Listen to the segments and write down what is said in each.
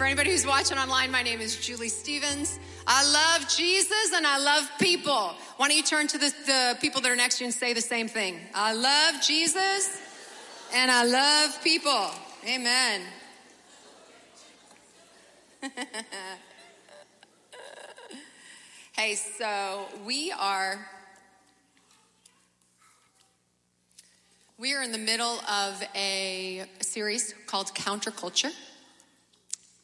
For anybody who's watching online, my name is Julie Stephens. I love Jesus and I love people. Why don't you turn to the, the people that are next to you and say the same thing? I love Jesus and I love people. Amen. hey, so we are we are in the middle of a series called Counterculture.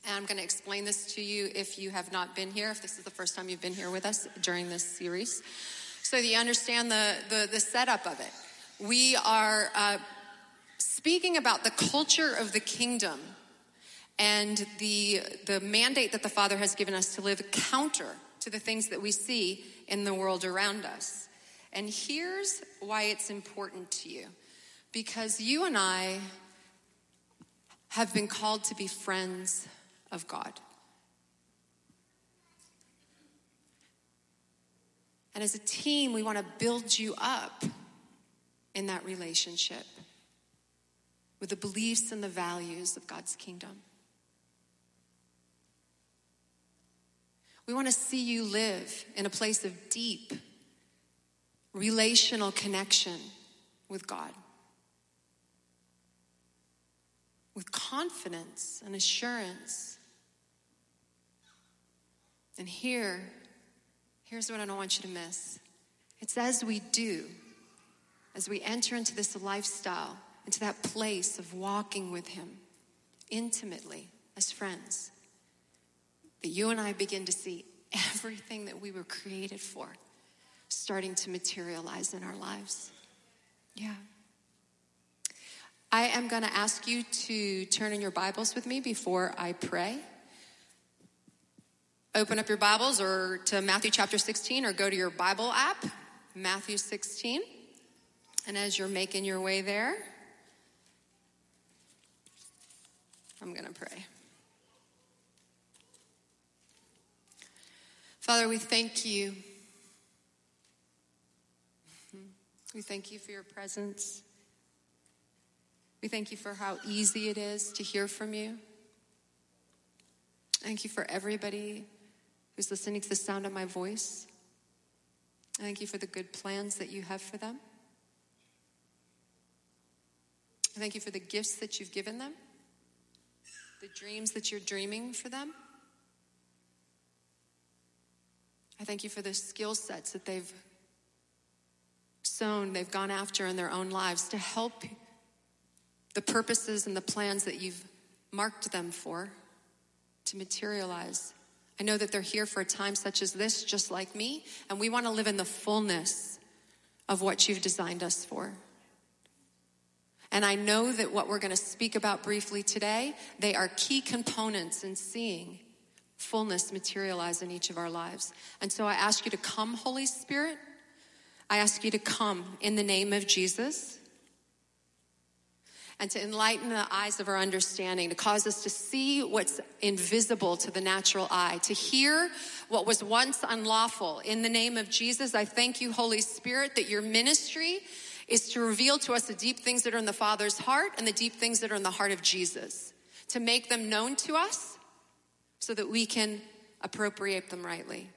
And I'm going to explain this to you if you have not been here, if this is the first time you've been here with us during this series, so that you understand the, the, the setup of it. We are uh, speaking about the culture of the kingdom and the, the mandate that the Father has given us to live counter to the things that we see in the world around us. And here's why it's important to you because you and I have been called to be friends of God. And as a team, we want to build you up in that relationship with the beliefs and the values of God's kingdom. We want to see you live in a place of deep relational connection with God. With confidence and assurance. And here, here's what I don't want you to miss. It's as we do, as we enter into this lifestyle into that place of walking with Him intimately as friends, that you and I begin to see everything that we were created for starting to materialize in our lives. Yeah. I am going to ask you to turn in your Bibles with me before I pray. Open up your Bibles or to Matthew chapter 16 or go to your Bible app, Matthew 16. And as you're making your way there, I'm going to pray. Father, we thank you. Mm-hmm. We thank you for your presence. We thank you for how easy it is to hear from you. Thank you for everybody who's listening to the sound of my voice. I thank you for the good plans that you have for them. I thank you for the gifts that you've given them the dreams that you're dreaming for them. I thank you for the skill sets that they've sown, they've gone after in their own lives to help the purposes and the plans that you've marked them for to materialize. I know that they're here for a time such as this, just like me, and we want to live in the fullness of what you've designed us for. And I know that what we're going to speak about briefly today, they are key components in seeing fullness materialize in each of our lives. And so I ask you to come, Holy Spirit. I ask you to come in the name of Jesus and to enlighten the eyes of our understanding, to cause us to see what's invisible to the natural eye, to hear what was once unlawful. In the name of Jesus, I thank you, Holy Spirit, that your ministry is to reveal to us the deep things that are in the Father's heart and the deep things that are in the heart of Jesus, to make them known to us so that we can appropriate them rightly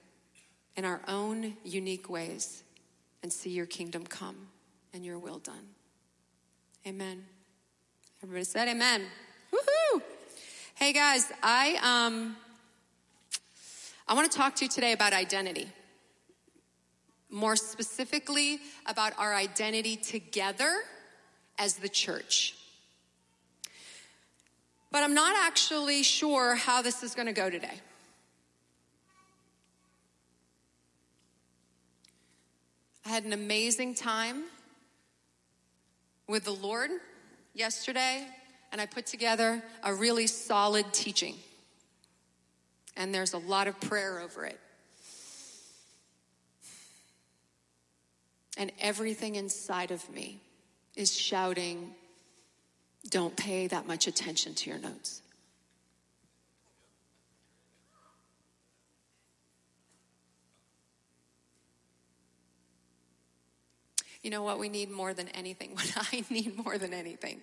in our own unique ways and see your kingdom come and your will done. Amen. Everybody said amen. Woohoo! Hey guys, I um I want to talk to you today about identity more specifically about our identity together as the church. But I'm not actually sure how this is going to go today. I had an amazing time with the Lord yesterday, and I put together a really solid teaching. And there's a lot of prayer over it. and everything inside of me is shouting, don't pay that much attention to your notes. You know what we need more than anything? What I need more than anything.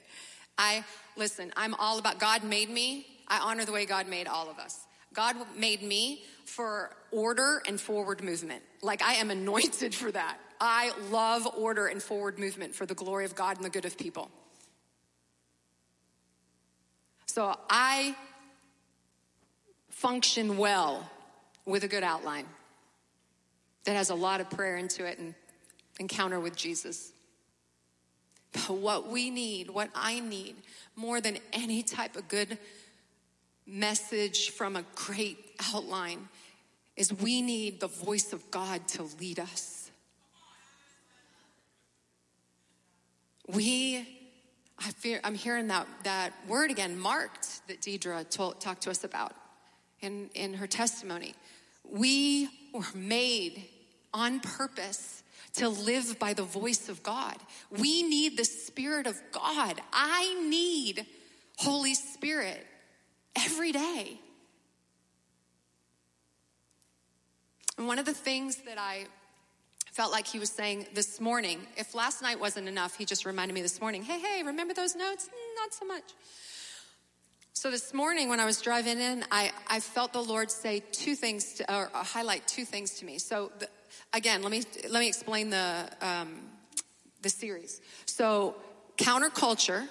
I, listen, I'm all about God made me. I honor the way God made all of us. God made me for order and forward movement. Like I am anointed for that. I love order and forward movement for the glory of God and the good of people. So I function well with a good outline that has a lot of prayer into it and encounter with Jesus. But what we need, what I need more than any type of good message from a great outline, is we need the voice of God to lead us. We, I fear, I'm hearing that, that word again, marked, that Deidre told, talked to us about in, in her testimony. We were made on purpose to live by the voice of God. We need the Spirit of God. I need Holy Spirit every day. And one of the things that I felt like he was saying this morning, if last night wasn't enough, he just reminded me this morning, hey, hey, remember those notes? Mm, not so much. So this morning when I was driving in, I, I felt the Lord say two things, to, or highlight two things to me. So the, again, let me, let me explain the, um, the series. So counterculture,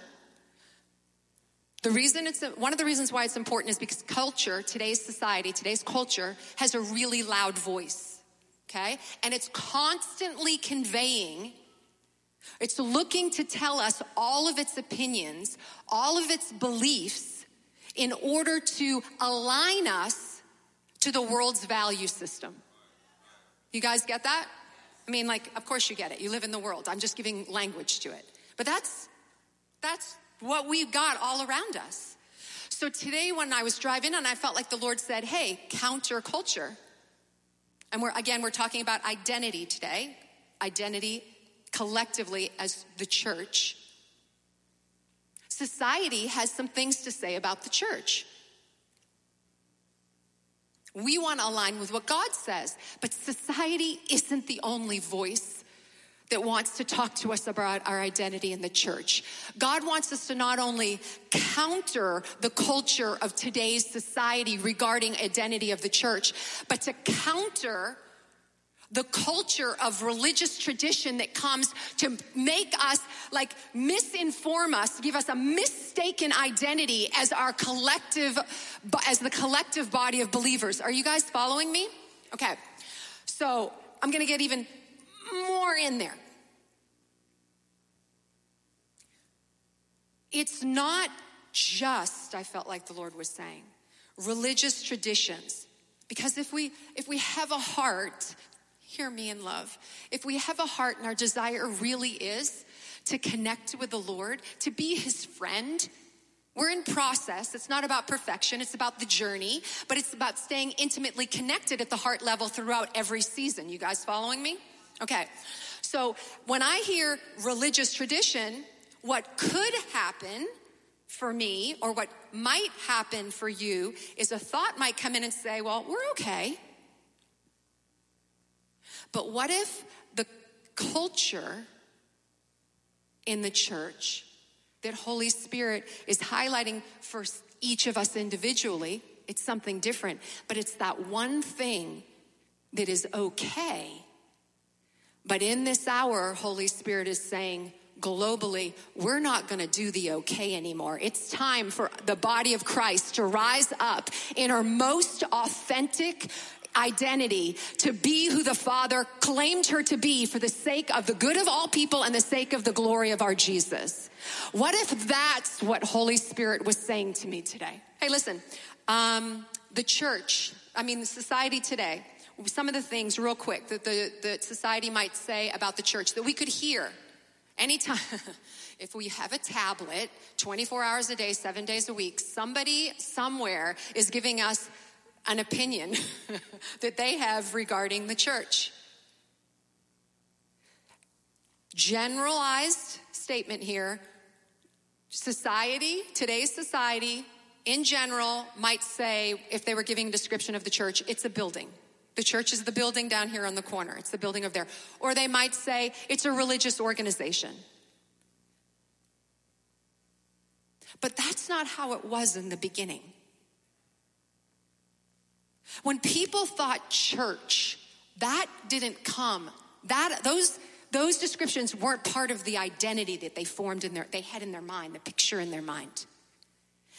the reason it's one of the reasons why it's important is because culture, today's society, today's culture has a really loud voice. Okay? And it's constantly conveying it's looking to tell us all of its opinions, all of its beliefs in order to align us to the world's value system. You guys get that? I mean, like, of course you get it. You live in the world. I'm just giving language to it. But that's, that's what we've got all around us. So today, when I was driving and I felt like the Lord said, hey, counterculture. And we're, again, we're talking about identity today, identity collectively as the church. Society has some things to say about the church. We want to align with what God says, but society isn't the only voice that wants to talk to us about our identity in the church. God wants us to not only counter the culture of today's society regarding identity of the church, but to counter the culture of religious tradition that comes to make us like misinform us give us a mistaken identity as our collective as the collective body of believers are you guys following me okay so i'm gonna get even more in there. It's not just, I felt like the Lord was saying, religious traditions. Because if we if we have a heart, hear me in love, if we have a heart and our desire really is to connect with the Lord, to be his friend, we're in process. It's not about perfection, it's about the journey, but it's about staying intimately connected at the heart level throughout every season. You guys following me? Okay. So when I hear religious tradition, what could happen for me or what might happen for you is a thought might come in and say, well, we're okay. But what if the culture in the church that Holy Spirit is highlighting for each of us individually, it's something different, but it's that one thing that is okay but in this hour, Holy Spirit is saying, globally, we're not going to do the okay anymore. It's time for the body of Christ to rise up in our most authentic identity to be who the Father claimed her to be for the sake of the good of all people and the sake of the glory of our Jesus. What if that's what Holy Spirit was saying to me today? Hey, listen, um, the church, I mean, the society today, some of the things real quick that the, the society might say about the church that we could hear anytime if we have a tablet 24 hours a day seven days a week somebody somewhere is giving us an opinion that they have regarding the church Generalized statement here. Society, today's society, in general, might say, if they were giving a description of the church, it's a building. The church is the building down here on the corner. It's the building of there. Or they might say it's a religious organization. But that's not how it was in the beginning. When people thought church, that didn't come. That those those descriptions weren't part of the identity that they formed in their they had in their mind, the picture in their mind.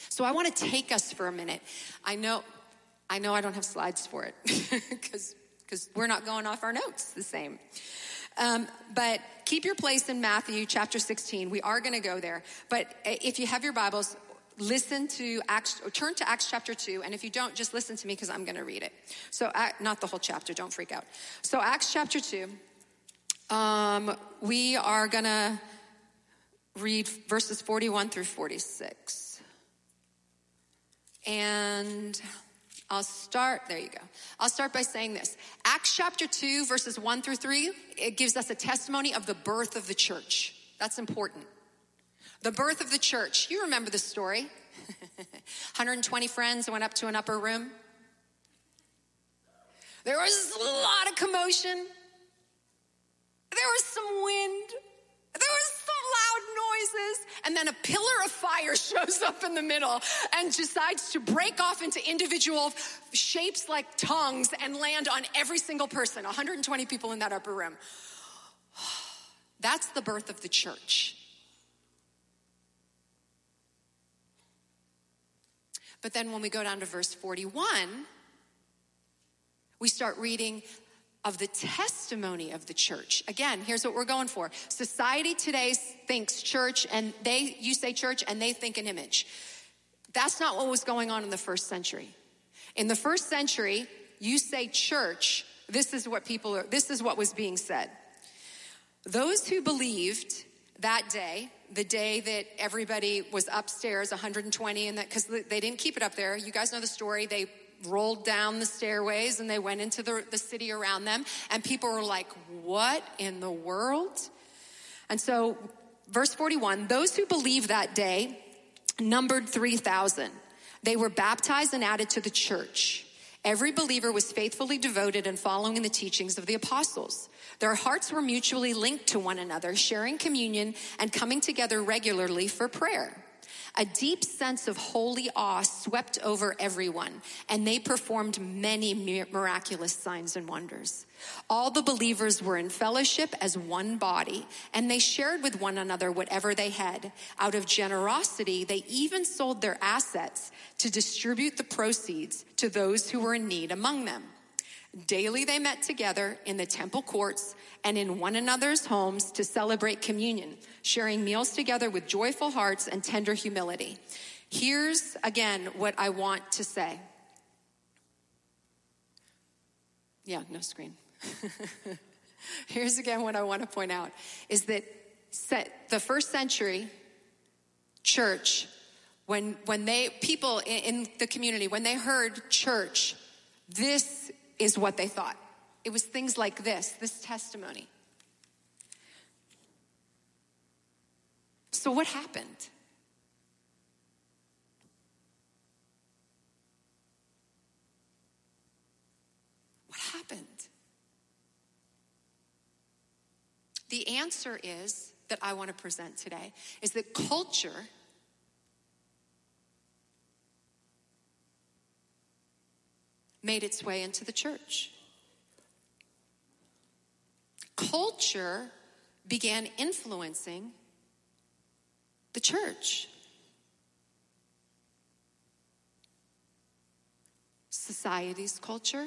So I want to take us for a minute. I know I know I don't have slides for it because because we're not going off our notes the same. Um, but keep your place in Matthew chapter 16. We are going to go there. But if you have your Bibles, listen to Acts, turn to Acts chapter 2. And if you don't, just listen to me because I'm going to read it. So, not the whole chapter, don't freak out. So, Acts chapter 2, um, we are going to read verses 41 through 46. And I'll start, there you go. I'll start by saying this. Acts chapter 2, verses 1 through 3, it gives us a testimony of the birth of the church. That's important. The birth of the church. You remember the story. 120 friends went up to an upper room. There was a lot of commotion. There was some wind. There was some loud noises, and then a pillar of fire shows up in the middle and decides to break off into individual shapes like tongues and land on every single person 120 people in that upper room. That's the birth of the church. But then when we go down to verse 41, we start reading of the testimony of the church. Again, here's what we're going for. Society today thinks church and they, you say church and they think an image. That's not what was going on in the first century. In the first century, you say church, this is what people are, this is what was being said. Those who believed that day, the day that everybody was upstairs, 120, and that, because they didn't keep it up there. You guys know the story. They rolled down the stairways and they went into the, the city around them. And people were like, What in the world? And so, verse 41 those who believed that day numbered 3,000. They were baptized and added to the church. Every believer was faithfully devoted and following the teachings of the apostles. Their hearts were mutually linked to one another, sharing communion and coming together regularly for prayer. A deep sense of holy awe swept over everyone, and they performed many miraculous signs and wonders. All the believers were in fellowship as one body, and they shared with one another whatever they had. Out of generosity, they even sold their assets to distribute the proceeds to those who were in need among them. Daily they met together in the temple courts and in one another's homes to celebrate communion, sharing meals together with joyful hearts and tender humility. Here's again what I want to say. Yeah, no screen. Here's again what I want to point out is that the first century church, when, when they, people in the community, when they heard church, this is what they thought. It was things like this this testimony. So, what happened? What happened? The answer is that I want to present today is that culture made its way into the church. Culture began influencing the church. Society's culture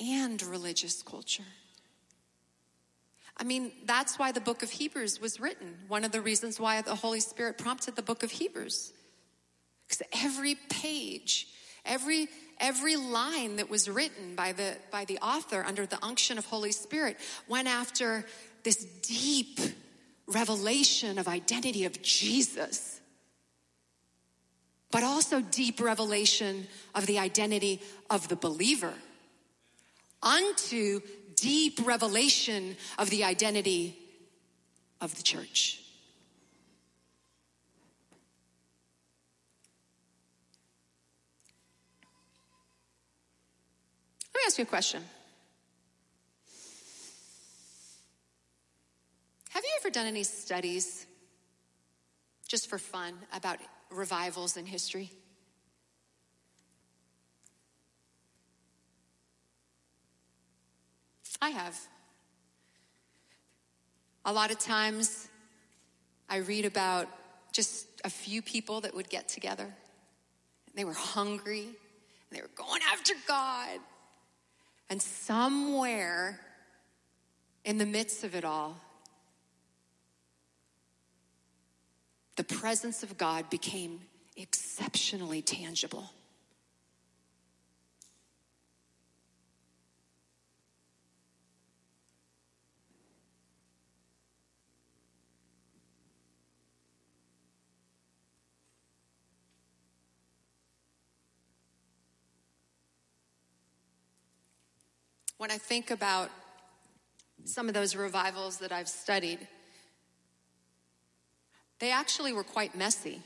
and religious culture. I mean, that's why the book of Hebrews was written. One of the reasons why the Holy Spirit prompted the book of Hebrews. Because every page, every every line that was written by the by the author under the unction of Holy Spirit went after this deep revelation of identity of Jesus but also deep revelation of the identity of the believer unto deep revelation of the identity of the church. Let me ask you a question. Have you ever done any studies just for fun about revivals in history? I have. A lot of times I read about just a few people that would get together. They were hungry and they were going after God. And somewhere in the midst of it all, the presence of God became exceptionally tangible. When I think about some of those revivals that I've studied, they actually were quite messy.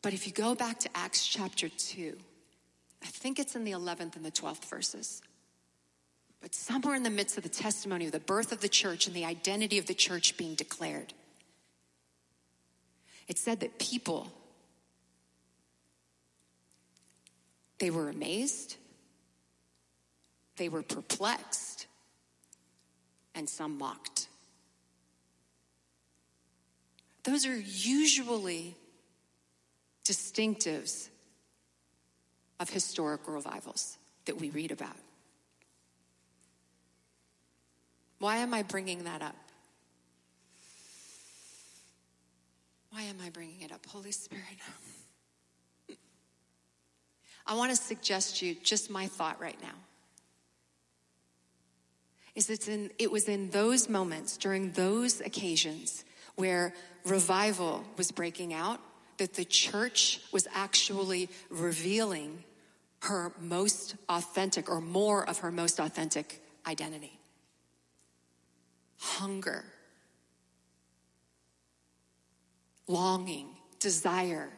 But if you go back to Acts chapter 2, I think it's in the 11th and the 12th verses. But somewhere in the midst of the testimony of the birth of the church and the identity of the church being declared, it said that people, they were amazed, they were perplexed, and some mocked. Those are usually distinctives of historic revivals that we read about. Why am I bringing that up? Why am I bringing it up? Holy Spirit. I want to suggest you just my thought right now. Is it's in, it was in those moments, during those occasions, where revival was breaking out, that the church was actually revealing her most authentic or more of her most authentic identity. Hunger, longing, desire,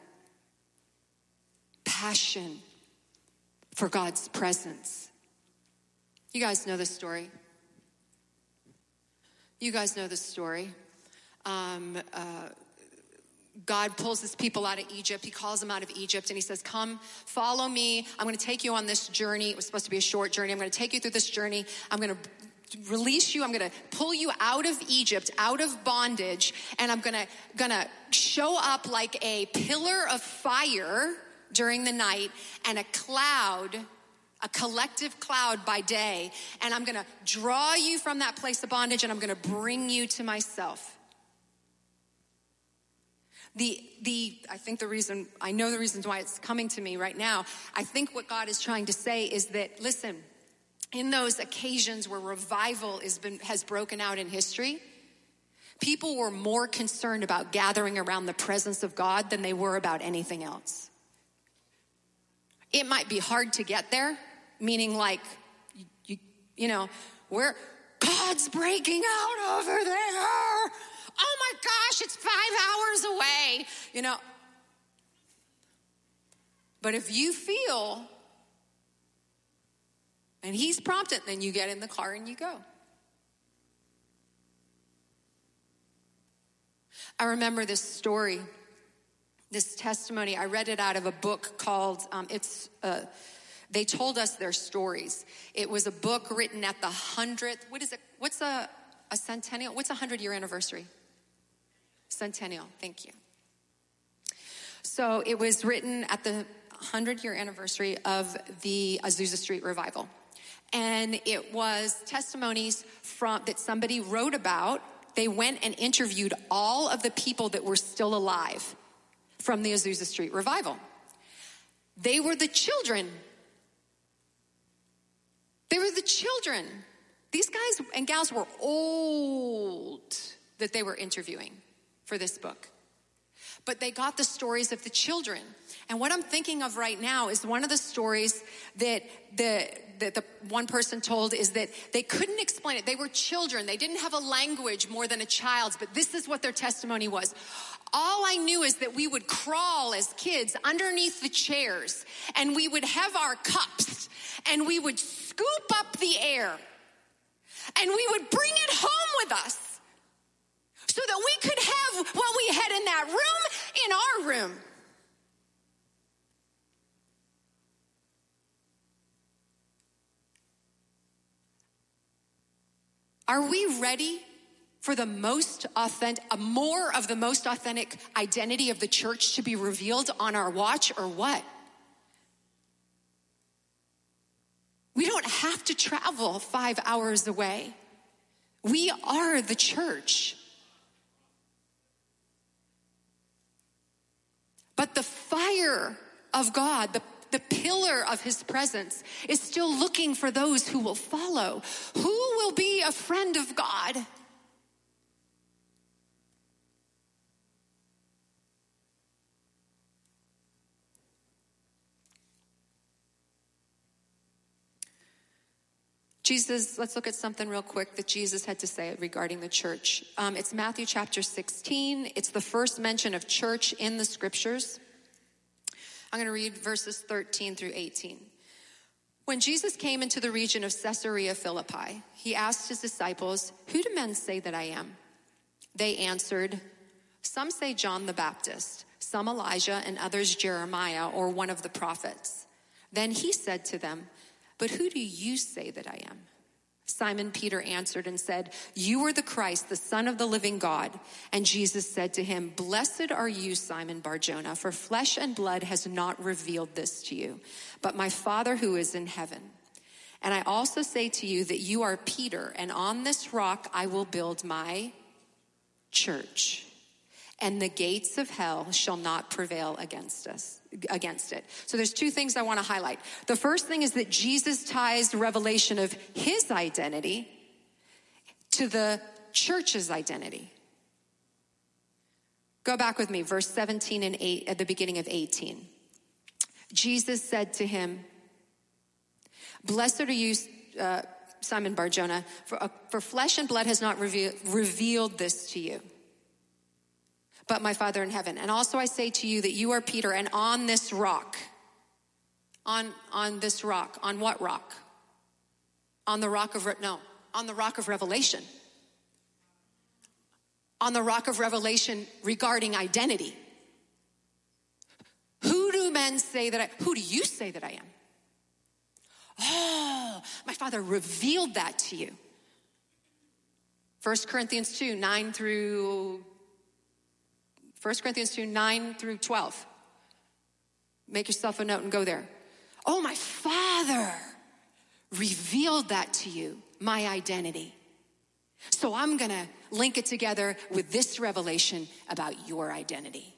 passion for God's presence. You guys know this story. You guys know the story. Um, uh, God pulls his people out of Egypt. He calls them out of Egypt and he says, Come, follow me. I'm going to take you on this journey. It was supposed to be a short journey. I'm going to take you through this journey. I'm going to release you. I'm going to pull you out of Egypt, out of bondage, and I'm going to, going to show up like a pillar of fire during the night and a cloud a collective cloud by day, and I'm gonna draw you from that place of bondage and I'm gonna bring you to myself. The, the, I think the reason, I know the reasons why it's coming to me right now. I think what God is trying to say is that, listen, in those occasions where revival has been, has broken out in history, people were more concerned about gathering around the presence of God than they were about anything else. It might be hard to get there, meaning like, you, you, know, where God's breaking out over there. Oh my gosh, it's five hours away, you know. But if you feel and he's prompted, then you get in the car and you go. I remember this story, this testimony. I read it out of a book called, um, it's, uh, they told us their stories. It was a book written at the hundredth, what is it? What's a, a centennial? What's a hundred year anniversary? Centennial, thank you. So it was written at the 100 year anniversary of the Azusa Street revival. And it was testimonies from that somebody wrote about. They went and interviewed all of the people that were still alive from the Azusa Street revival. They were the children. They were the children. These guys and gals were old that they were interviewing for this book. but they got the stories of the children. And what I'm thinking of right now is one of the stories that the that the one person told is that they couldn't explain it. They were children. They didn't have a language more than a child's, but this is what their testimony was. All I knew is that we would crawl as kids underneath the chairs and we would have our cups and we would scoop up the air and we would bring it home with us so that we could have what we had in that room in our room. Are we ready for the most authentic, more of the most authentic identity of the church to be revealed on our watch or what? We don't have to travel five hours away. We are the church. But the fire of God, the the pillar of his presence is still looking for those who will follow. Who will be a friend of God? Jesus, let's look at something real quick that Jesus had to say regarding the church. Um, it's Matthew chapter 16. It's the first mention of church in the scriptures. I'm going to read verses 13 through 18. When Jesus came into the region of Caesarea Philippi, he asked his disciples, Who do men say that I am? They answered, Some say John the Baptist, some Elijah, and others Jeremiah or one of the prophets. Then he said to them, But who do you say that I am? Simon Peter answered and said, You are the Christ, the Son of the living God. And Jesus said to him, Blessed are you, Simon Barjona, for flesh and blood has not revealed this to you, but my Father who is in heaven. And I also say to you that you are Peter, and on this rock I will build my church and the gates of hell shall not prevail against us against it. So there's two things I want to highlight. The first thing is that Jesus ties the revelation of his identity to the church's identity. Go back with me, verse 17 and 8 at the beginning of 18. Jesus said to him, Blessed are you, uh, Simon Barjona, for, uh, for flesh and blood has not reveal, revealed this to you but my Father in heaven. And also I say to you that you are Peter, and on this rock, on, on this rock, on what rock? On the rock of, no, on the rock of revelation. On the rock of revelation regarding identity. Who do men say that I, who do you say that I am? Oh, my Father revealed that to you. 1 Corinthians 2, 9 through 1 Corinthians 2 9 through 12. Make yourself a note and go there. Oh, my Father revealed that to you, my identity. So I'm going to link it together with this revelation about your identity.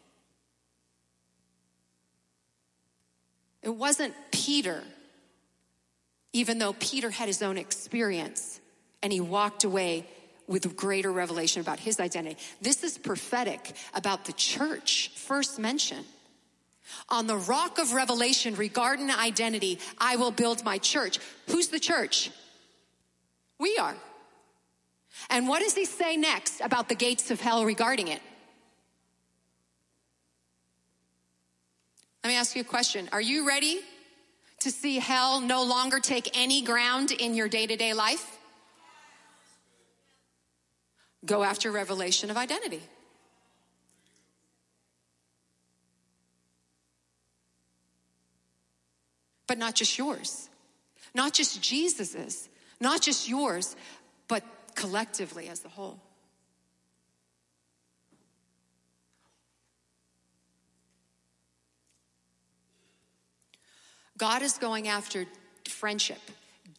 It wasn't Peter, even though Peter had his own experience and he walked away with greater revelation about his identity. This is prophetic about the church, first mention. On the rock of revelation regarding identity, I will build my church. Who's the church? We are. And what does he say next about the gates of hell regarding it? Let me ask you a question. Are you ready to see hell no longer take any ground in your day to day life? Go after revelation of identity. But not just yours, not just Jesus's, not just yours, but collectively as a whole. God is going after friendship,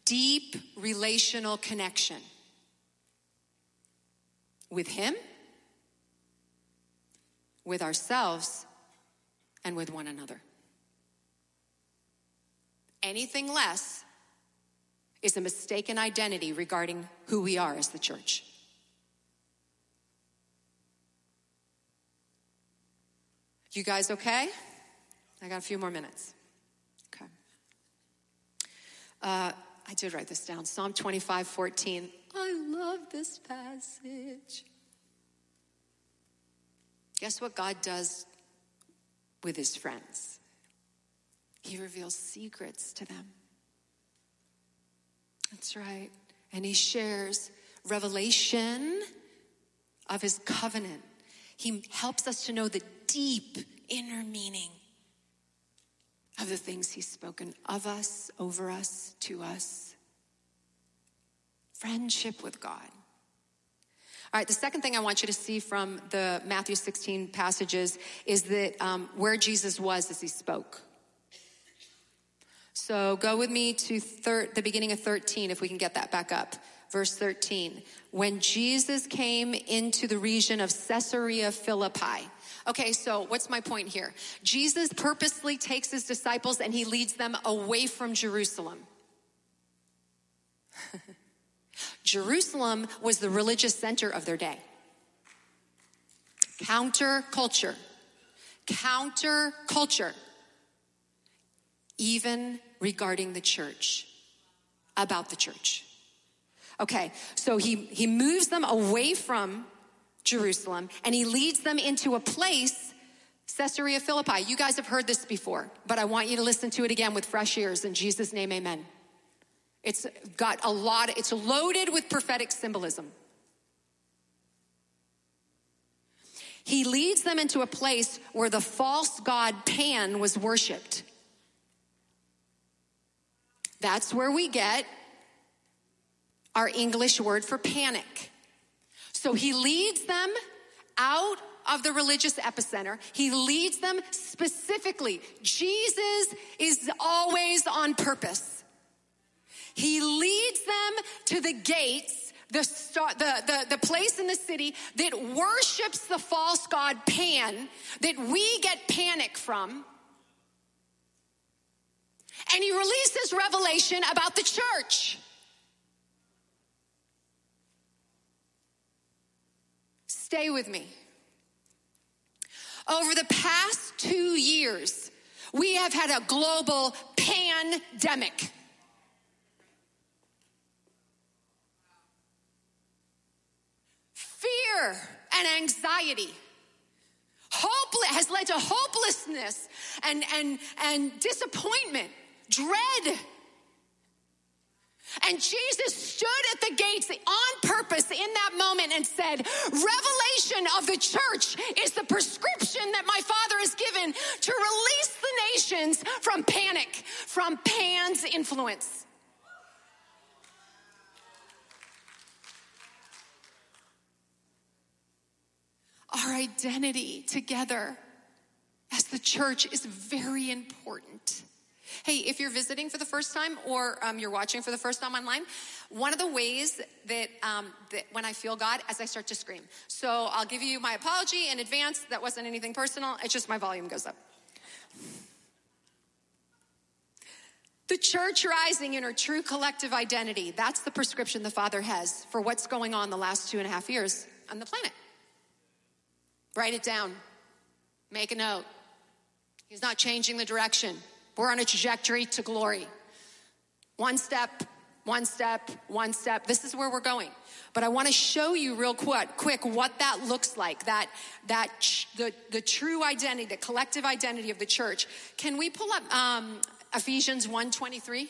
deep relational connection with Him, with ourselves, and with one another. Anything less is a mistaken identity regarding who we are as the church. You guys okay? I got a few more minutes. Okay. Uh, I did write this down Psalm 25 14. I love this passage. Guess what God does with his friends? He reveals secrets to them. That's right. And he shares revelation of his covenant. He helps us to know the deep inner meaning of the things he's spoken of us, over us, to us. Friendship with God. All right, the second thing I want you to see from the Matthew 16 passages is that um, where Jesus was as he spoke. So go with me to thir- the beginning of 13, if we can get that back up. Verse 13. When Jesus came into the region of Caesarea Philippi. Okay, so what's my point here? Jesus purposely takes his disciples and he leads them away from Jerusalem. Jerusalem was the religious center of their day. Counter culture. Counter culture. Even regarding the church, about the church. Okay, so he, he moves them away from Jerusalem and he leads them into a place, Caesarea Philippi. You guys have heard this before, but I want you to listen to it again with fresh ears. In Jesus' name, amen. It's got a lot, it's loaded with prophetic symbolism. He leads them into a place where the false god Pan was worshiped. That's where we get our English word for panic. So he leads them out of the religious epicenter. He leads them specifically. Jesus is always on purpose. He leads them to the gates, the, the, the, the place in the city that worships the false god Pan, that we get panic from. And he releases revelation about the church. Stay with me. Over the past two years, we have had a global pandemic. Fear and anxiety. Hopeless has led to hopelessness and, and, and disappointment, dread. And Jesus stood at the gates on purpose in that moment and said, Revelation of the church is the prescription that my Father has given to release the nations from panic, from Pan's influence. Our identity together as the church is very important. Hey, if you're visiting for the first time or um, you're watching for the first time online, one of the ways that, um, that when I feel God, as I start to scream. So I'll give you my apology in advance. That wasn't anything personal. It's just my volume goes up. The church rising in her true collective identity. That's the prescription the Father has for what's going on the last two and a half years on the planet. Write it down. Make a note. He's not changing the direction. We're on a trajectory to glory. One step, one step, one step. This is where we're going. But I want to show you real quick, quick what that looks like. That that the the true identity, the collective identity of the church. Can we pull up um, Ephesians 1:23?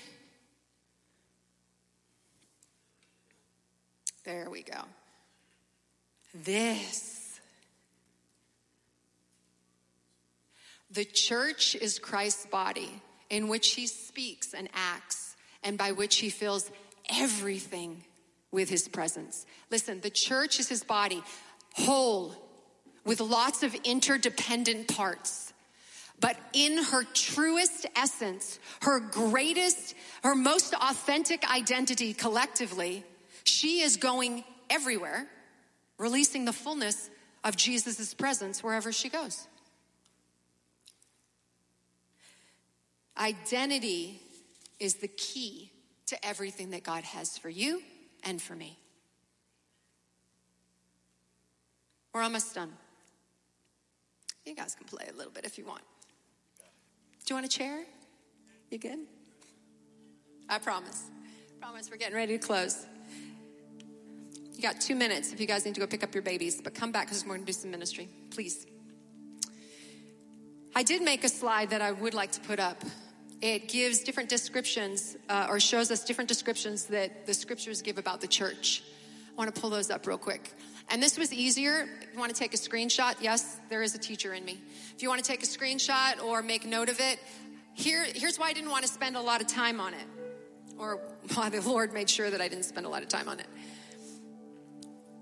There we go. This The church is Christ's body in which he speaks and acts and by which he fills everything with his presence. Listen, the church is his body, whole, with lots of interdependent parts. But in her truest essence, her greatest, her most authentic identity collectively, she is going everywhere, releasing the fullness of Jesus' presence wherever she goes. Identity is the key to everything that God has for you and for me. We're almost done. You guys can play a little bit if you want. Do you want a chair? You good? I promise. I Promise we're getting ready to close. You got two minutes if you guys need to go pick up your babies, but come back because we're going to do some ministry. Please. I did make a slide that I would like to put up. It gives different descriptions uh, or shows us different descriptions that the scriptures give about the church. I want to pull those up real quick. And this was easier. If you want to take a screenshot, yes, there is a teacher in me. If you want to take a screenshot or make note of it, here, here's why I didn't want to spend a lot of time on it, or why the Lord made sure that I didn't spend a lot of time on it.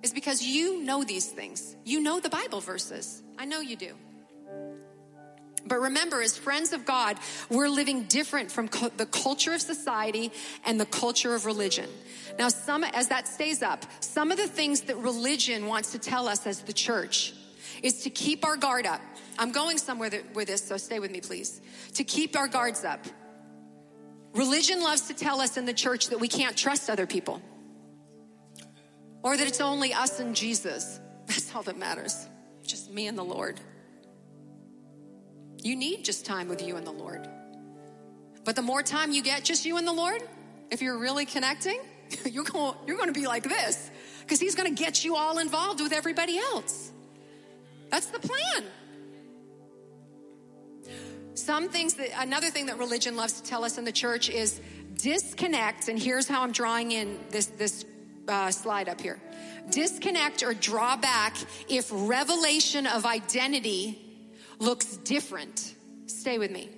Is because you know these things. You know the Bible verses. I know you do. But remember, as friends of God, we're living different from co- the culture of society and the culture of religion. Now, some, as that stays up, some of the things that religion wants to tell us as the church is to keep our guard up. I'm going somewhere that, with this, so stay with me, please. To keep our guards up. Religion loves to tell us in the church that we can't trust other people or that it's only us and Jesus. That's all that matters. Just me and the Lord. You need just time with you and the Lord. But the more time you get just you and the Lord, if you're really connecting, you're going, you're going to be like this because He's going to get you all involved with everybody else. That's the plan. Some things that, another thing that religion loves to tell us in the church is disconnect, and here's how I'm drawing in this, this uh, slide up here. Disconnect or draw back if revelation of identity looks different. Stay with me.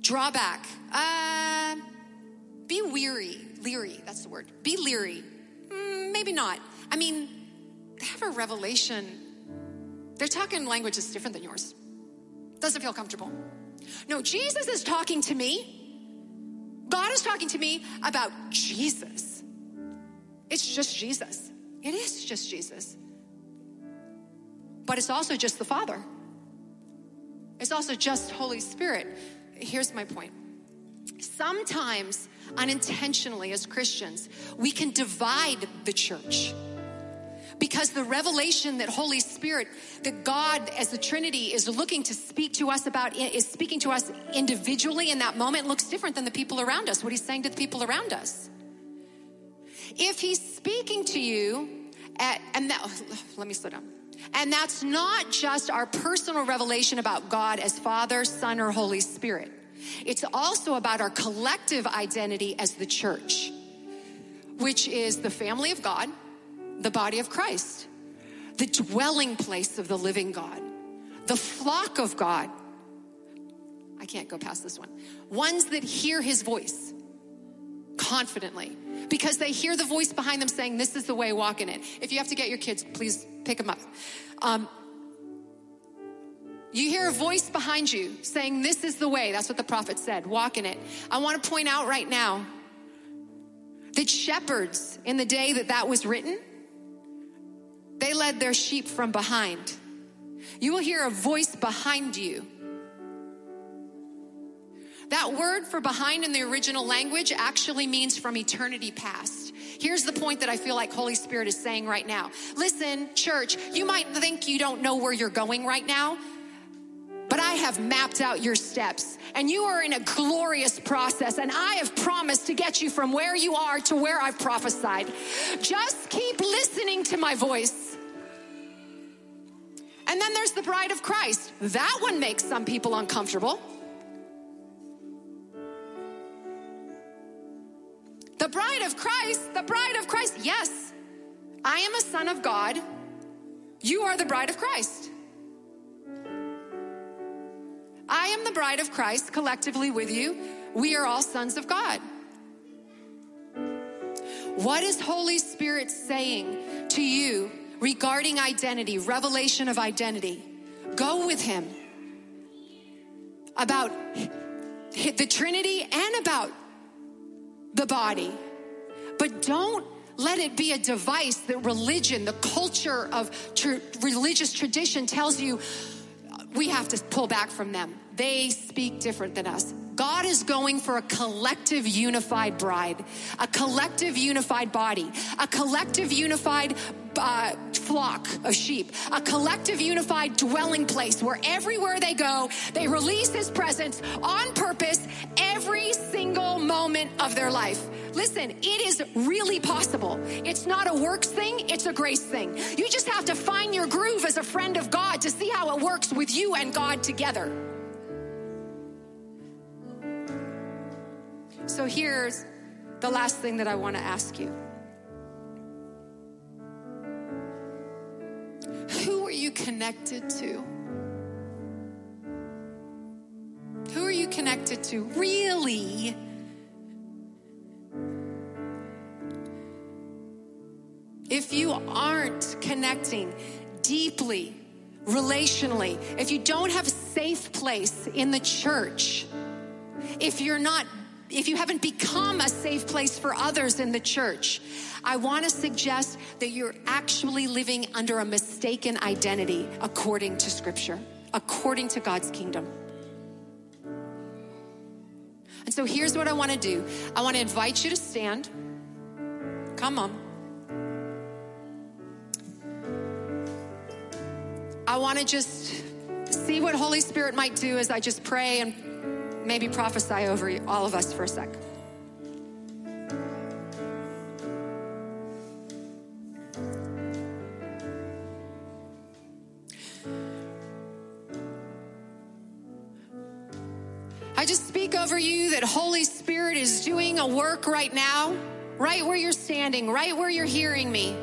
Draw back. Uh, be weary, leery, that's the word. Be leery. Mm, maybe not. I mean, they have a revelation. They're talking language that's different than yours. Doesn't feel comfortable. No, Jesus is talking to me. God is talking to me about Jesus. It's just Jesus. It is just Jesus. But it's also just the Father. It's also just Holy Spirit. Here's my point. Sometimes, unintentionally, as Christians, we can divide the church because the revelation that Holy Spirit, that God as the Trinity is looking to speak to us about, is speaking to us individually in that moment, looks different than the people around us, what He's saying to the people around us. If He's speaking to you, at, and that, let me slow down. And that's not just our personal revelation about God as Father, Son, or Holy Spirit. It's also about our collective identity as the church, which is the family of God, the body of Christ, the dwelling place of the living God, the flock of God. I can't go past this one. Ones that hear his voice confidently because they hear the voice behind them saying, This is the way, walk in it. If you have to get your kids, please pick them up. Um, you hear a voice behind you saying, This is the way. That's what the prophet said. Walk in it. I want to point out right now that shepherds, in the day that that was written, they led their sheep from behind. You will hear a voice behind you. That word for behind in the original language actually means from eternity past. Here's the point that I feel like Holy Spirit is saying right now. Listen, church, you might think you don't know where you're going right now, but I have mapped out your steps and you are in a glorious process and I have promised to get you from where you are to where I've prophesied. Just keep listening to my voice. And then there's the bride of Christ. That one makes some people uncomfortable. The bride of Christ, the bride of Christ. Yes, I am a son of God. You are the bride of Christ. I am the bride of Christ collectively with you. We are all sons of God. What is Holy Spirit saying to you regarding identity, revelation of identity? Go with Him about the Trinity and about the body. But don't let it be a device that religion, the culture of tr- religious tradition tells you we have to pull back from them. They speak different than us. God is going for a collective unified bride, a collective unified body, a collective unified uh, flock of sheep, a collective, unified dwelling place where everywhere they go, they release His presence on purpose every single moment of their life. Listen, it is really possible. It's not a works thing, it's a grace thing. You just have to find your groove as a friend of God to see how it works with you and God together. So here's the last thing that I want to ask you. Who are you connected to? Who are you connected to? Really? If you aren't connecting deeply, relationally, if you don't have a safe place in the church, if you're not if you haven't become a safe place for others in the church, I want to suggest that you're actually living under a mistaken identity according to Scripture, according to God's kingdom. And so here's what I want to do I want to invite you to stand. Come on. I want to just see what Holy Spirit might do as I just pray and maybe prophesy over all of us for a sec. I just speak over you that Holy Spirit is doing a work right now, right where you're standing, right where you're hearing me.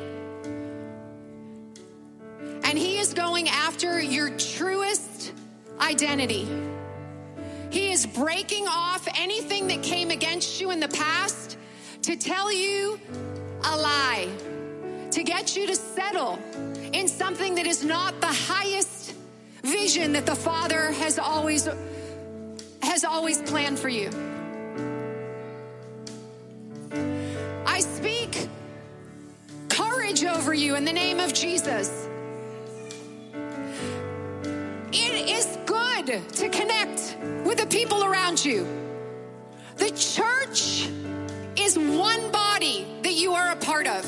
And He is going after your truest identity. He is breaking off anything that came against you in the past to tell you a lie, to get you to settle in something that is not the highest vision that the Father has always has always planned for you. I speak courage over you in the name of Jesus. Good to connect with the people around you. The church is one body that you are a part of.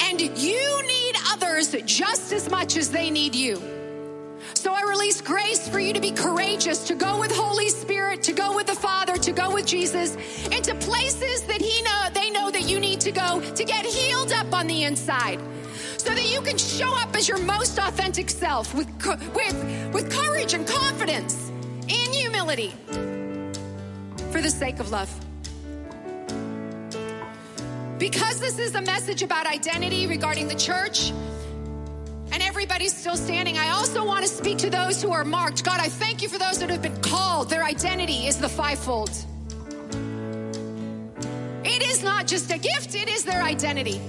And you need others just as much as they need you. So I release grace for you to be courageous, to go with Holy Spirit, to go with the Father, to go with Jesus into places that He know they know that you need to go to get healed up on the inside so that you can show up as your most authentic self with, with, with courage and confidence in humility for the sake of love. Because this is a message about identity regarding the church, and everybody's still standing, I also want to speak to those who are marked. God, I thank you for those that have been called. Their identity is the fivefold. It is not just a gift, it is their identity.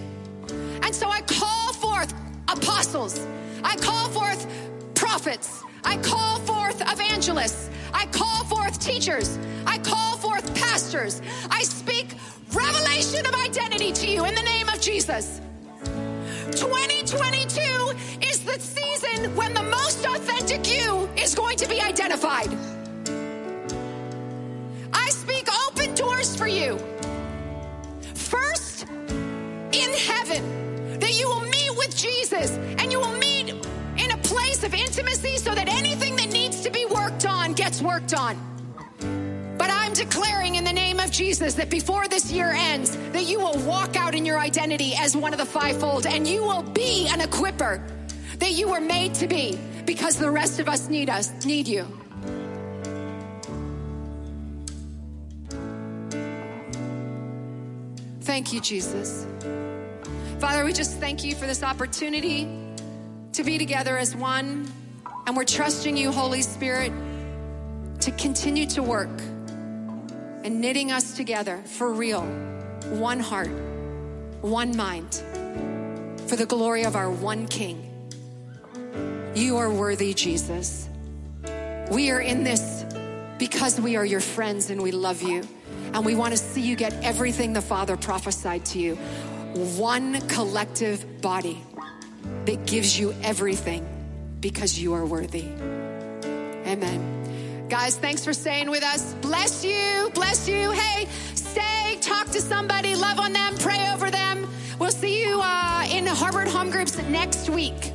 And so I call forth apostles. I call forth prophets. I call forth evangelists. I call forth teachers. I call forth pastors. I speak revelation of identity to you in the name of Jesus. 2022 is the season when the most authentic you is going to be identified. I speak open doors for you. First, in heaven, Jesus and you will meet in a place of intimacy so that anything that needs to be worked on gets worked on. But I'm declaring in the name of Jesus that before this year ends, that you will walk out in your identity as one of the fivefold and you will be an equiper that you were made to be because the rest of us need us, need you. Thank you, Jesus. Father, we just thank you for this opportunity to be together as one. And we're trusting you, Holy Spirit, to continue to work and knitting us together for real, one heart, one mind, for the glory of our one King. You are worthy, Jesus. We are in this because we are your friends and we love you. And we want to see you get everything the Father prophesied to you. One collective body that gives you everything because you are worthy. Amen. Guys, thanks for staying with us. Bless you. Bless you. Hey, stay, talk to somebody, love on them, pray over them. We'll see you uh, in Harbor Home Groups next week.